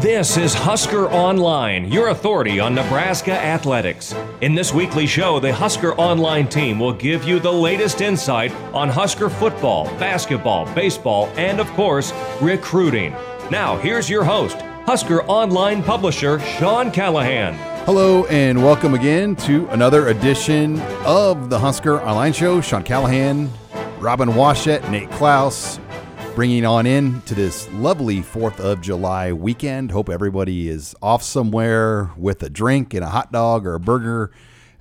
This is Husker Online, your authority on Nebraska athletics. In this weekly show, the Husker Online team will give you the latest insight on Husker football, basketball, baseball, and of course, recruiting. Now, here's your host, Husker Online publisher Sean Callahan. Hello and welcome again to another edition of the Husker Online Show. Sean Callahan, Robin Washut, Nate Clouse, bringing on in to this lovely 4th of July weekend. Hope everybody is off somewhere with a drink and a hot dog or a burger,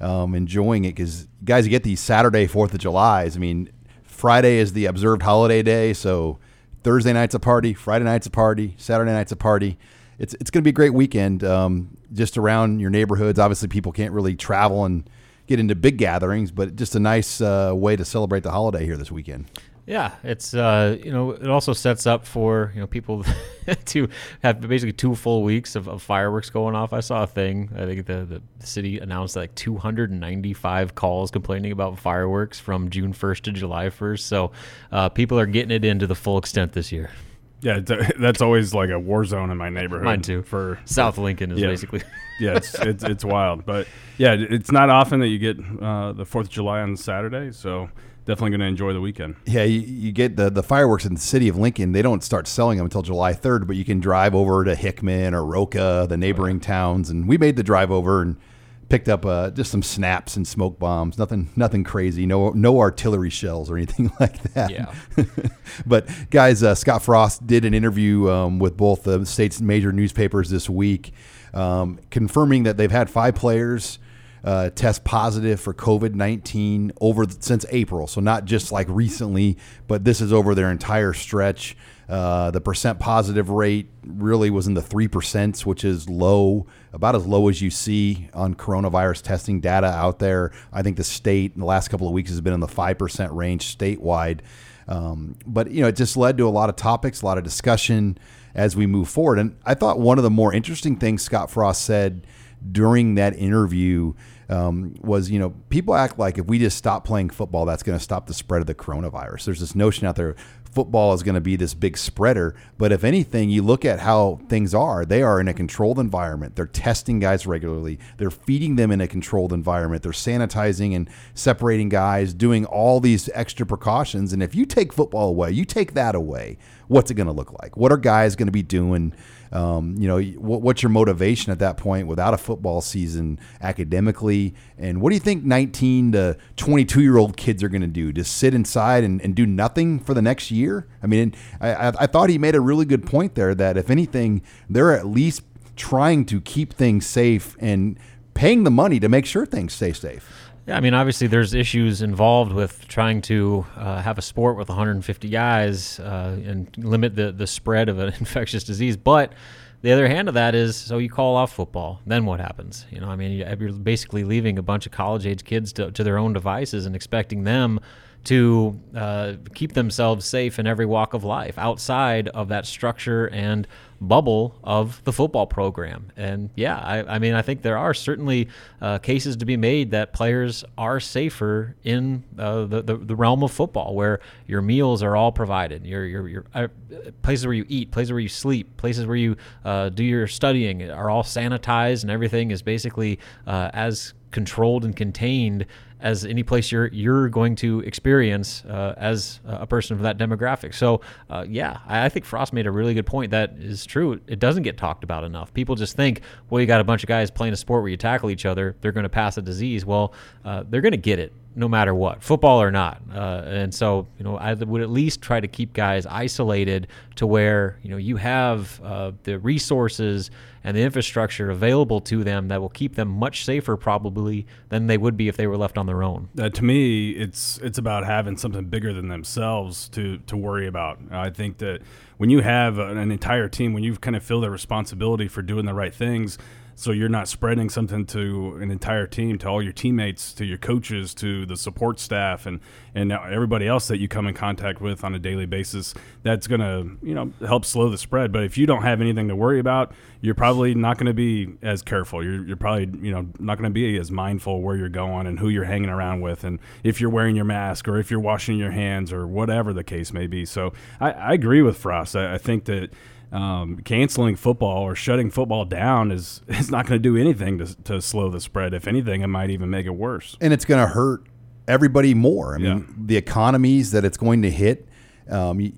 um, enjoying it because, guys, you get these Saturday 4th of Julys. I mean, Friday is the observed holiday day, so Thursday night's a party, Friday night's a party, Saturday night's a party. It's, it's going to be a great weekend um, just around your neighborhoods. Obviously, people can't really travel and get into big gatherings, but just a nice uh, way to celebrate the holiday here this weekend. Yeah, it's uh, you know it also sets up for you know people to have basically two full weeks of, of, fireworks going off. I saw a thing. I think the, the city announced like 295 calls complaining about fireworks from June 1st to July 1st. So uh, people are getting it into the full extent this year. Yeah, that's always like a war zone in my neighborhood. Mine too. For South Lincoln is yeah. basically. yeah, it's, it's, it's wild, but yeah, it's not often that you get uh, the Fourth of July on Saturday, so definitely going to enjoy the weekend. Yeah, you, you, get the, the fireworks in the city of Lincoln. They don't start selling them until July 3rd, but you can drive over to Hickman or Roca, the neighboring towns. And we made the drive over and picked up uh, just some snaps and smoke bombs. Nothing, nothing crazy. No, no artillery shells or anything like that. Yeah. but guys, uh, Scott Frost did an interview um, with both the state's major newspapers this week, um, confirming that they've had five players uh, test positive for COVID 19 over since April. So, not just like recently, but this is over their entire stretch. Uh, the percent positive rate really was in the 3%, which is low, about as low as you see on coronavirus testing data out there. I think the state in the last couple of weeks has been in the 5% range statewide. Um, but, you know, it just led to a lot of topics, a lot of discussion as we move forward. And I thought one of the more interesting things Scott Frost said during that interview um, was you know people act like if we just stop playing football, that's going to stop the spread of the coronavirus. There's this notion out there football is going to be this big spreader. But if anything, you look at how things are, they are in a controlled environment. They're testing guys regularly. They're feeding them in a controlled environment. They're sanitizing and separating guys, doing all these extra precautions. And if you take football away, you take that away, what's it going to look like? What are guys going to be doing? Um, you know, what, what's your motivation at that point without a football season academically? And what do you think 19 to 22 year old kids are going to do? Just sit inside and, and do nothing for the next year? I mean, I, I thought he made a really good point there that if anything, they're at least trying to keep things safe and paying the money to make sure things stay safe. Yeah, I mean, obviously, there's issues involved with trying to uh, have a sport with 150 guys uh, and limit the, the spread of an infectious disease. But the other hand of that is, so you call off football, then what happens? You know, I mean, you're basically leaving a bunch of college age kids to, to their own devices and expecting them to uh, keep themselves safe in every walk of life outside of that structure and bubble of the football program. And yeah, I, I mean, I think there are certainly uh, cases to be made that players are safer in uh, the, the, the, realm of football, where your meals are all provided, your, your, your uh, places where you eat, places where you sleep, places where you uh, do your studying are all sanitized, and everything is basically uh, as controlled and contained as any place you're you're going to experience uh, as a person of that demographic. So uh, yeah, I, I, think Frost made a really good point. That is true. It doesn't get talked about enough. People just think, well, you got a bunch of guys playing a sport where you tackle each other, they're going to pass a disease. Well, uh, they're going to get it no matter what, football or not. Uh, and so, you know, I would at least try to keep guys isolated to where, you know, you have uh, the resources and the infrastructure available to them that will keep them much safer probably than they would be if they were left on their own. Uh, to me, it's it's about having something bigger than themselves to to worry about. I think that when you have an, entire team, when you kind of feel the responsibility for doing the right things, so you're not spreading something to an entire team, to all your teammates, to your coaches, to the support staff, and and everybody else that you come in contact with on a daily basis. That's going to you know help slow the spread. But if you don't have anything to worry about, you're probably not going to be as careful. You're you're probably you know not going to be as mindful where you're going and who you're hanging around with, and if you're wearing your mask or if you're washing your hands or whatever the case may be. So I, I agree with Frost. I, I think that um, canceling football or shutting football down is is not going to do anything to, to slow the spread. If anything, it might even make it worse. And it's going to hurt everybody more. I mean, yeah. the economies that it's going to hit. Um, you,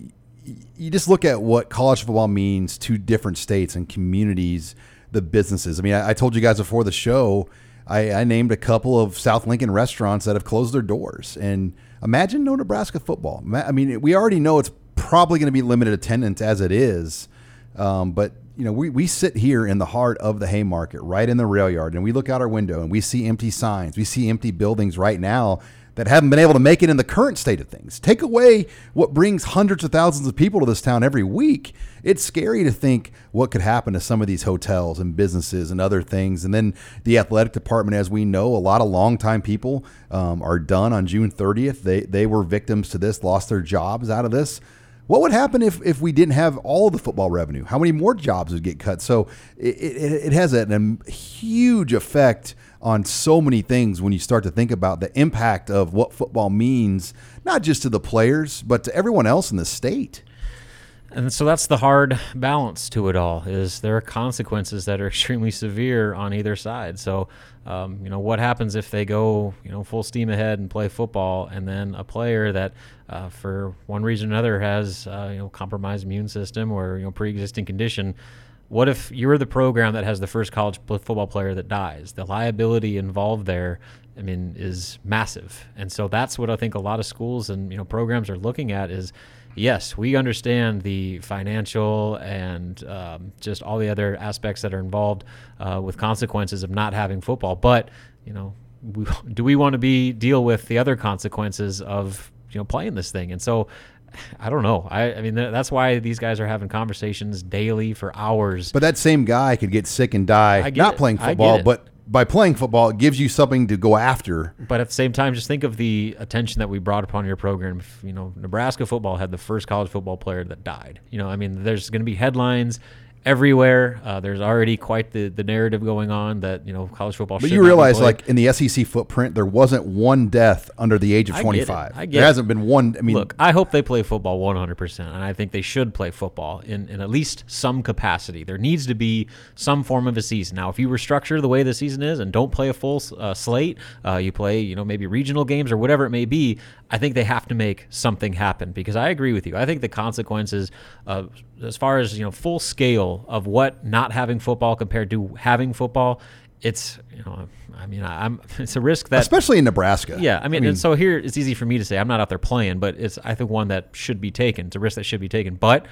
you just look at what college football means to different states and communities, the businesses. I mean, I, I told you guys before the show, I, I, named a couple of South Lincoln restaurants that have closed their doors. And imagine no Nebraska football. I mean, we already know it's probably going to be limited attendance as it is. Um, but you know, we, we sit here in the heart of the Haymarket, right in the rail yard, and we look out our window and we see empty signs. We see empty buildings right now that haven't been able to make it in the current state of things. Take away what brings hundreds of thousands of people to this town every week. It's scary to think what could happen to some of these hotels and businesses and other things. And then the athletic department, as we know, a lot of longtime people um, are done on June 30th. They they were victims to this, lost their jobs out of this. What would happen if, if we didn't have all the football revenue? How many more jobs would get cut? So it, it, it has a, a huge effect on so many things when you start to think about the impact of what football means, not just to the players, but to everyone else in the state. And so that's the hard balance to it all. Is there are consequences that are extremely severe on either side. So, um, you know, what happens if they go, you know, full steam ahead and play football, and then a player that, uh, for one reason or another, has uh, you know compromised immune system or you know pre-existing condition. What if you're the program that has the first college football player that dies? The liability involved there, I mean, is massive. And so that's what I think a lot of schools and you know programs are looking at is yes, we understand the financial and um, just all the other aspects that are involved uh, with consequences of not having football. But you know, we, do we want to be deal with the other consequences of you know playing this thing? And so. I don't know. I, I mean, th- that's why these guys are having conversations daily for hours. But that same guy could get sick and die not it. playing football, but by playing football, it gives you something to go after. But at the same time, just think of the attention that we brought upon your program. You know, Nebraska football had the first college football player that died. You know, I mean, there's going to be headlines everywhere. Uh, there's already quite the, the narrative going on that you know college football. But you realize, like in the SEC footprint, there wasn't one death under the age of 25. I get there hasn't been one. I mean, look, I hope they play football 100, percent and I think they should play football in, in at least some capacity. There needs to be some form of a season. Now, if you restructure the way the season is and don't play a full uh, slate, uh, you play you know maybe regional games or whatever it may be. I think they have to make something happen because I agree with you. I think the consequences, uh, as far as you know, full scale of what not having football compared to having football, it's you know, I mean, I'm it's a risk that especially in Nebraska. Yeah, I mean, I mean, and so here it's easy for me to say I'm not out there playing, but it's I think one that should be taken. It's a risk that should be taken, but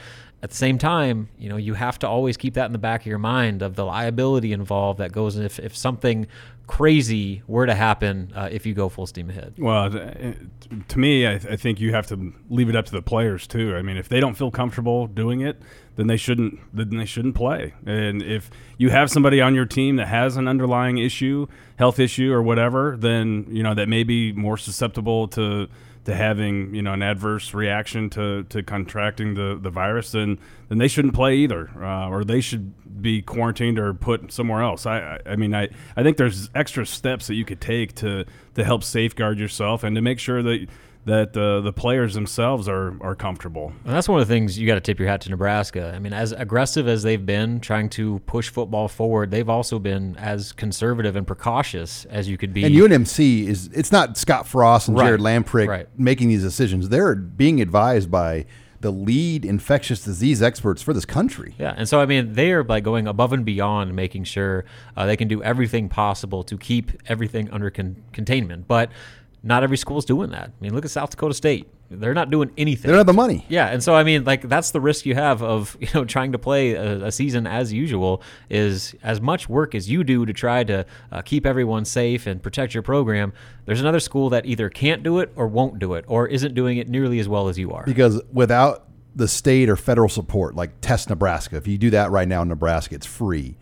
at the same time, you know, you have to always keep that in the back of your mind of the liability involved that goes if if something crazy were to happen uh, if you go full steam ahead. Well, to me, I, th- I, think you have to leave it up to the players too. I mean, if they don't feel comfortable doing it, then they shouldn't. Then they shouldn't play. And if you have somebody on your team that has an underlying issue, health issue or whatever, then you know that may be more susceptible to to having you know an adverse reaction to, to contracting the, the virus, then then they shouldn't play either, uh, or they should be quarantined or put somewhere else. I, I, mean I, I think there's extra steps that you could take to to help safeguard yourself and to make sure that that uh, the players themselves are are comfortable. And that's one of the things you got to tip your hat to Nebraska. I mean, as aggressive as they've been trying to push football forward, they've also been as conservative and precautious as you could be. And UNMC is it's not Scott Frost and right. Jared Lamprick right. making these decisions. They're being advised by the lead infectious disease experts for this country. Yeah, and so I mean, they are by going above and beyond, making sure uh, they can do everything possible to keep everything under con- containment. But not every school is doing that. I mean, look at South Dakota State. They're not doing anything. They don't have the money. Yeah, and so I mean, like that's the risk you have of you know trying to play a, a season as usual. Is as much work as you do to try to uh, keep everyone safe and protect your program. There's another school that either can't do it or won't do it or isn't doing it nearly as well as you are. Because without the state or federal support, like Test Nebraska. If you do that right now in Nebraska, it's free.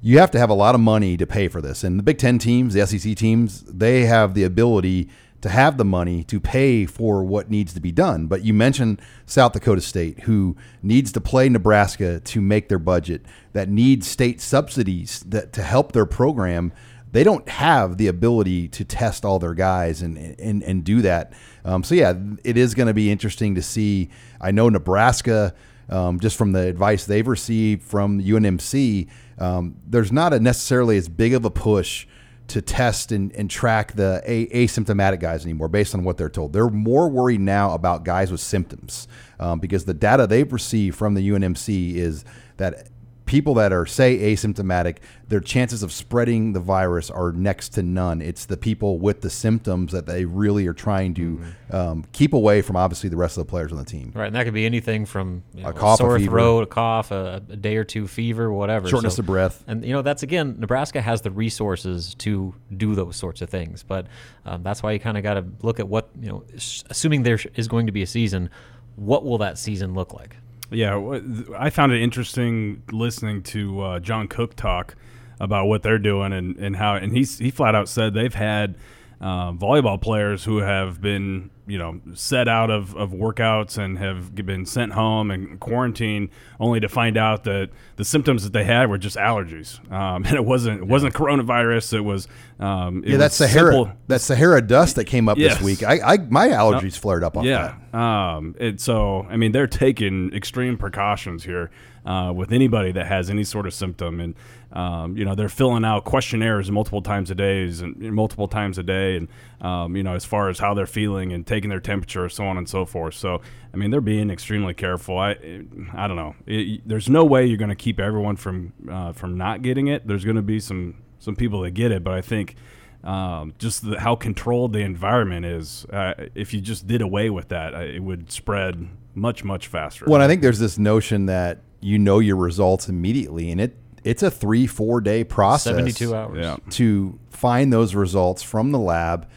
You have to have a lot of money to pay for this. And the Big Ten teams, the SEC teams, they have the ability to have the money to pay for what needs to be done. But you mentioned South Dakota State, who needs to play Nebraska to make their budget, that needs state subsidies that to help their program. They don't have the ability to test all their guys and and, and do that. Um, so yeah, it is going to be interesting to see. I know Nebraska, um, just from the advice they've received from UNMC, um, there's not a necessarily as big of a push to test and, and track the a- asymptomatic guys anymore based on what they're told. They're more worried now about guys with symptoms um, because the data they've received from the UNMC is that people that are say asymptomatic, their chances of spreading the virus are next to none. It's the people with the symptoms that they really are trying to Mm-hmm. um, keep away from obviously the rest of the players on the team. Right, and that could be anything from you know, A cough, a sore fever. throat, a cough, a, a day or two fever, whatever. Shortness of breath. And you know that's again, Nebraska has the resources to do those sorts of things, but um, that's why you kind of got to look at what you know. Assuming there is going to be a season, what will that season look like? Yeah, I found it interesting listening to uh, John Cook talk about what they're doing and, and how, and he's he flat out said they've had uh, volleyball players who have been you know set out of, of workouts and have been sent home and quarantined only to find out that the symptoms that they had were just allergies um, and it wasn't it wasn't coronavirus it was um, it Yeah, that's was Sahara. simple- That Sahara dust that came up Yes. this week. I, I my allergies flared up off yeah. that. Um, and so, I mean, they're taking extreme precautions here uh, with anybody that has any sort of symptom. And, um, you know, they're filling out questionnaires multiple times a day and multiple times a day. And, um, you know, as far as how they're feeling and taking their temperature, so on and so forth. So, I mean, they're being extremely careful. I, I don't know. It, there's no way you're going to keep everyone from, uh, from not getting it. There's going to be some, some people that get it, but I think, um, just the, how controlled the environment is. Uh, if you just did away with that, uh, it would spread much much faster. Well, I think there's this notion that you know your results immediately, and it it's a three four day process. Seventy-two hours. yeah, to find those results from the lab.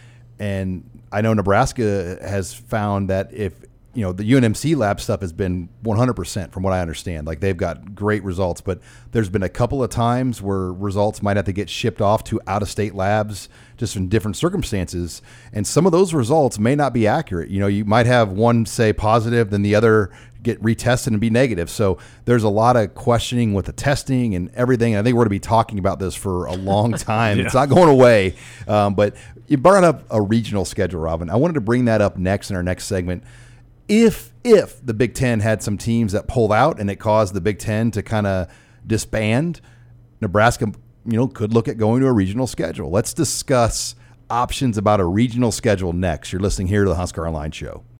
And I know Nebraska has found that if you know the UNMC lab stuff has been 100% from what I understand. Like they've got great results, but there's been a couple of times where results might have to get shipped off to out of state labs just in different circumstances, and some of those results may not be accurate. You know, you might have one say positive, then the other get retested and be negative. So there's a lot of questioning with the testing and everything. And I think we're going to be talking about this for a long time. It's not going away. Um, but you brought up a regional schedule, Robin. I wanted to bring that up next in our next segment. If if the Big Ten had some teams that pulled out and it caused the Big Ten to kind of disband, Nebraska, you know, could look at going to a regional schedule. Let's discuss options about a regional schedule next. You're listening here to the Husker Online Show.